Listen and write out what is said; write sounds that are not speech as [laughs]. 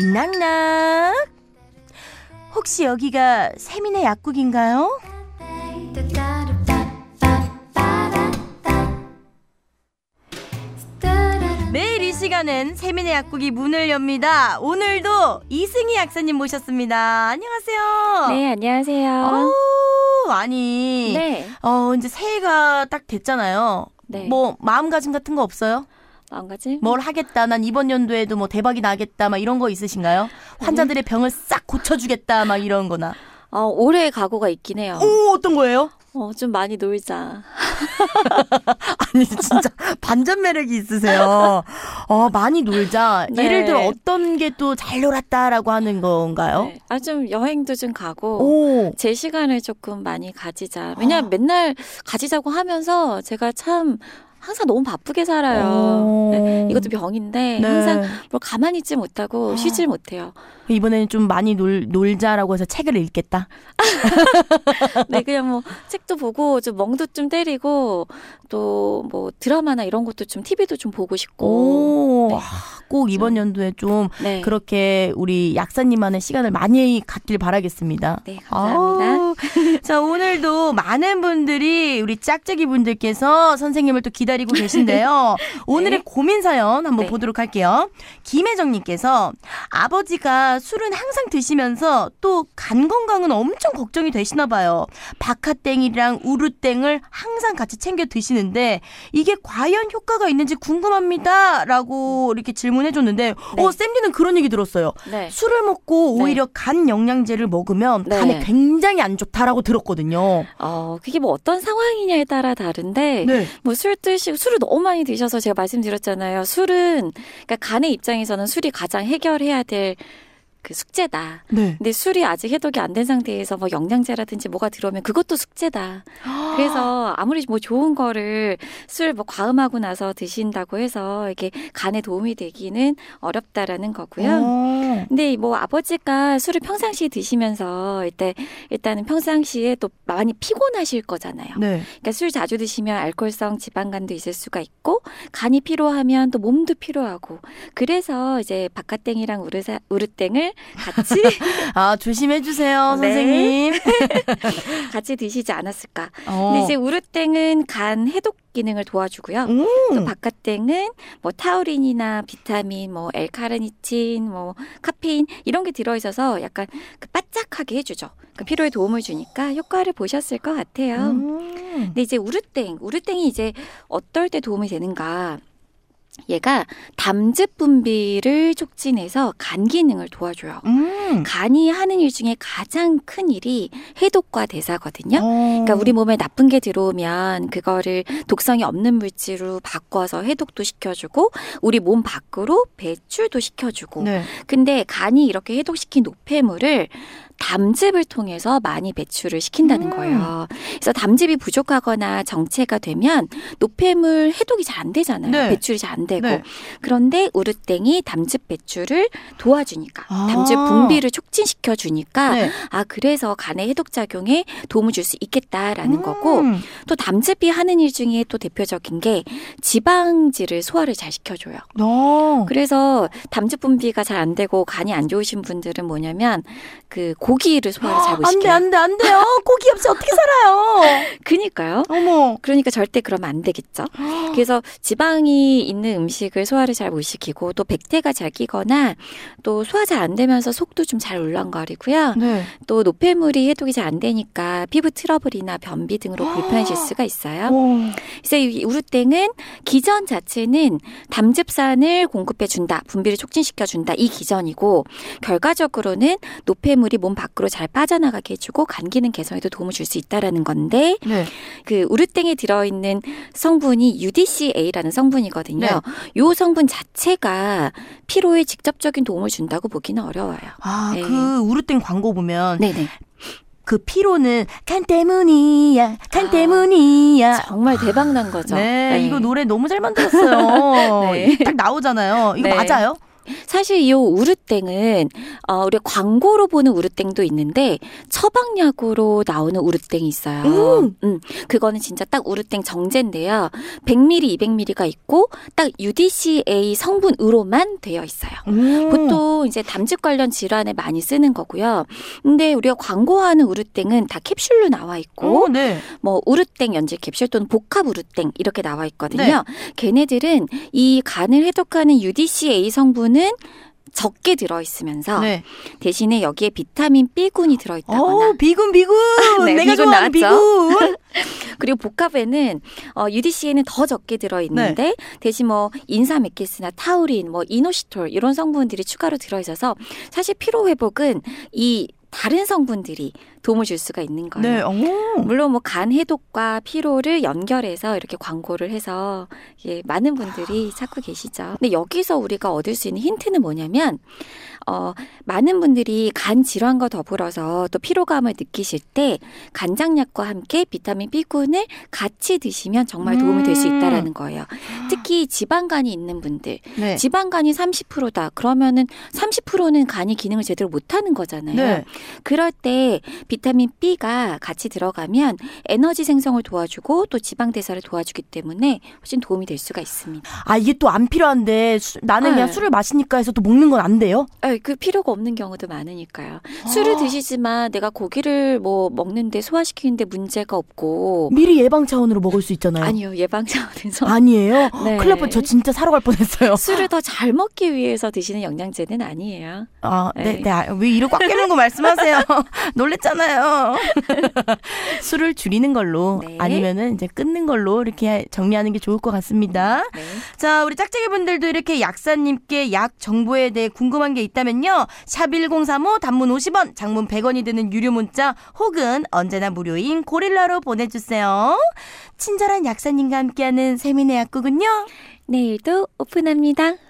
낙낙. 혹시 여기가 세민의 약국인가요? 매일 이 시간은 세민의 약국이 문을 엽니다. 오늘도 이승희 약사님 모셨습니다. 안녕하세요. 네, 안녕하세요. 어, 아니. 네. 어, 이제 새해가 딱 됐잖아요. 네. 뭐 마음가짐 같은 거 없어요? 마음가짐? 뭘 하겠다. 난 이번 연도에도 뭐 대박이 나겠다. 막 이런 거 있으신가요? 환자들의 병을 싹 고쳐주겠다. 막 이런 거나. 어, 올해 각오가 있긴 해요. 오, 어떤 거예요? 어, 좀 많이 놀자. [laughs] 아니, 진짜 반전 매력이 있으세요. 어, 많이 놀자. 네. 예를 들어 어떤 게 또 잘 놀았다라고 하는 건가요? 네. 아, 좀 여행도 좀 가고. 오. 제 시간을 조금 많이 가지자. 왜냐면 맨날 가지자고 하면서 제가 참 항상 너무 바쁘게 살아요. 오. 네, 이것도 병인데 네. 항상 뭘 가만히 있지 못하고 아. 쉬질 못해요. 이번에는 좀 많이 놀, 놀자라고 해서 책을 읽겠다. [laughs] 네, 그냥 뭐 책도 보고 좀 멍도 좀 때리고 또 뭐 드라마나 이런 것도 좀 TV도 좀 보고 싶고. 오. 네. 아, 꼭 이번 좀- 연도에 좀 네. 그렇게 우리 약사님만의 시간을 많이 갖길 바라겠습니다. 네, 감사합니다. 자, 오늘도 많은 분들이 우리 짝짝이 분들께서 선생님을 또 기다리 고 계신데요. [laughs] 오늘의 네. 고민 사연 한번 네. 보도록 할게요. 김혜정님께서 아버지가 술은 항상 드시면서 또 간 건강은 엄청 걱정이 되시나 봐요. 박하땡이랑 우루땡을 항상 같이 챙겨 드시는데 이게 과연 효과가 있는지 궁금합니다. 라고 이렇게 질문해 줬는데 네. 어, 쌤디는 그런 얘기 들었어요. 네. 술을 먹고 네. 오히려 간 영양제를 먹으면 네. 간에 굉장히 안 좋다라고 들었거든요. 어, 그게 뭐 어떤 상황이냐에 따라 다른데, 네. 뭐술드 시고, 술을 너무 많이 드셔서 제가 말씀드렸잖아요. 술은, 그러니까 간의 입장에서는 술이 가장 해결해야 될 그 숙제다. 네. 근데 술이 아직 해독이 안 된 상태에서 뭐 영양제라든지 뭐가 들어오면 그것도 숙제다. [gasps] 그래서 아무리 뭐 좋은 거를 술 뭐 과음하고 나서 드신다고 해서 이게 간에 도움이 되기는 어렵다라는 거고요. 어. 근데 뭐 아버지가 술을 평상시에 드시면서 일단 일단은 평상시에 또 많이 피곤하실 거잖아요. 네. 그러니까 술 자주 드시면 알코올성 지방간도 있을 수가 있고 간이 피로하면 또 몸도 피로하고 그래서 이제 바카땡이랑 우르사, 우르땡을 같이 [laughs] 아, 조심해 주세요, 네. 선생님. [laughs] 같이 드시지 않았을까. 어. 근데 이제 우르땡은 간 해독 기능을 도와주고요. 또 음. 바카땡은 뭐 타우린이나 비타민, 뭐 엘카르니틴, 뭐 카페인 이런 게 들어있어서 약간 그 바짝하게 해주죠. 그 피로에 도움을 주니까 효과를 보셨을 것 같아요. 음. 근데 이제 우르땡, 우르땡이 이제 어떨 때 도움이 되는가? 얘가 담즙 분비를 촉진해서 간 기능을 도와줘요. 음. 간이 하는 일 중에 가장 큰 일이 해독과 대사거든요. 어. 그러니까 우리 몸에 나쁜 게 들어오면 그거를 독성이 없는 물질로 바꿔서 해독도 시켜주고 우리 몸 밖으로 배출도 시켜주고 네. 근데 간이 이렇게 해독시킨 노폐물을 담즙을 통해서 많이 배출을 시킨다는 음. 거예요. 그래서 담즙이 부족하거나 정체가 되면 노폐물 해독이 잘 안 되잖아요. 네. 배출이 잘 안 되고. 네. 그런데 우르땡이 담즙 배출을 도와주니까 아. 담즙 분비를 촉진시켜 주니까 네. 아 그래서 간의 해독 작용에 도움을 줄 수 있겠다라는 거고 음. 또 담즙이 하는 일 중에 또 대표적인 게 지방질을 소화를 잘 시켜줘요. 어. 그래서 담즙 분비가 잘 안 되고 간이 안 좋으신 분들은 뭐냐면 그 고기를 소화를 잘 [gasps] 못 시켜요. 안 돼, 안 돼요. 고기 없이 어떻게 살아요? [laughs] 그니까요. 어머. 그러니까 절대 그러면 안 되겠죠. [gasps] 그래서 지방이 있는 음식을 소화를 잘 못 시키고 또 백태가 잘 끼거나 또 소화 잘 안 되면서 속도 좀 잘 울렁거리고요. 네. 또 노폐물이 해독이 잘 안 되니까 피부 트러블이나 변비 등으로 [gasps] 불편해질 수가 있어요. 어. 그래서 이 우루땡은 기전 자체는 담즙산을 공급해 준다, 분비를 촉진시켜 준다 이 기전이고 결과적으로는 노폐물이 몸 밖으로 잘 빠져나가게 해주고 간 기능 개선에도 도움을 줄 수 있다라는 건데 네. 그 우르땡에 들어있는 성분이 UDCA라는 성분이거든요. 네. 요 성분 자체가 피로에 직접적인 도움을 준다고 보기는 어려워요. 아, 네. 그 우르땡 광고 보면 네네. 그 피로는 간 때문이야, 간 아, 때문이야. 정말 대박 난 거죠. 네, 이거 노래 너무 잘 만들었어요. [laughs] 네. 딱 나오잖아요. 이거 네. 맞아요? 사실 이 우르땡은 어, 우리 광고로 보는 우르땡도 있는데 처방약으로 나오는 우르땡이 있어요. 음. 음, 그거는 진짜 딱 우르땡 정제인데요. 100ml, 200ml가 있고 딱 UDCA 성분으로만 되어 있어요. 음. 보통 이제 담즙 관련 질환에 많이 쓰는 거고요. 근데 우리가 광고하는 우르땡은 다 캡슐로 나와 있고 오, 네. 뭐 우르땡 연질 캡슐 또는 복합 우르땡 이렇게 나와 있거든요. 네. 걔네들은 이 간을 해독하는 UDCA 성분 은 적게 들어 있으면서 네. 대신에 여기에 비타민 B군이 들어 있다거나 어, 비군 비군. [laughs] 네, 내가 비군 좋아하는 나왔죠? 비군. [laughs] 그리고 복합에는 어, UDCA는 더 적게 들어 있는데 네. 대신 뭐 인사메키스나 타우린, 뭐 이노시톨 이런 성분들이 추가로 들어 있어서 사실 피로 회복은 이 다른 성분들이 도움을 줄 수가 있는 거예요. 네. 오. 물론 뭐 간 해독과 피로를 연결해서 이렇게 광고를 해서 예, 많은 분들이 찾고 계시죠. 근데 여기서 우리가 얻을 수 있는 힌트는 뭐냐면 어, 많은 분들이 간 질환과 더불어서 또 피로감을 느끼실 때 간장약과 함께 비타민 B군을 같이 드시면 정말 도움이 될수 음. 있다라는 거예요. 특히 지방간이 있는 분들, 네. 지방간이 30%다. 그러면은 30%는 간이 기능을 제대로 못 하는 거잖아요. 네. 그럴 때 비타민 B가 같이 들어가면 에너지 생성을 도와주고 또 지방 대사를 도와주기 때문에 훨씬 도움이 될 수가 있습니다. 아 이게 또 안 필요한데 수- 나는 그냥 네. 술을 마시니까 해서 또 먹는 건 안 돼요? 아, 그 필요가 없는 경우도 많으니까요. 술을 아. 드시지만 내가 고기를 뭐 먹는데 소화시키는데 문제가 없고 미리 예방 차원으로 먹을 수 있잖아요. 아니요 예방 차원에서 아니에요? [laughs] 네. 뻔, 저 진짜 사러 갈 뻔했어요. 술을 더 잘 먹기 위해서 드시는 영양제는 아니에요. 아, 네, 네. 네. 아, 왜꽉 깨는 거 말씀 하세요? [laughs] 놀랬잖아요. [laughs] 술을 줄이는 걸로 네. 아니면은 이제 끊는 걸로 이렇게 정리하는 게 좋을 것 같습니다. 네. 자, 우리 짝짝이 분들도 이렇게 약사님께 약 정보에 대해 궁금한 게 있다면요. 샵 1035 단문 50원, 장문 100원이 드는 유료 문자 혹은 언제나 무료인 고릴라로 보내주세요. 친절한 약사님과 함께하는 세미네 약국은요. 내일도 오픈합니다.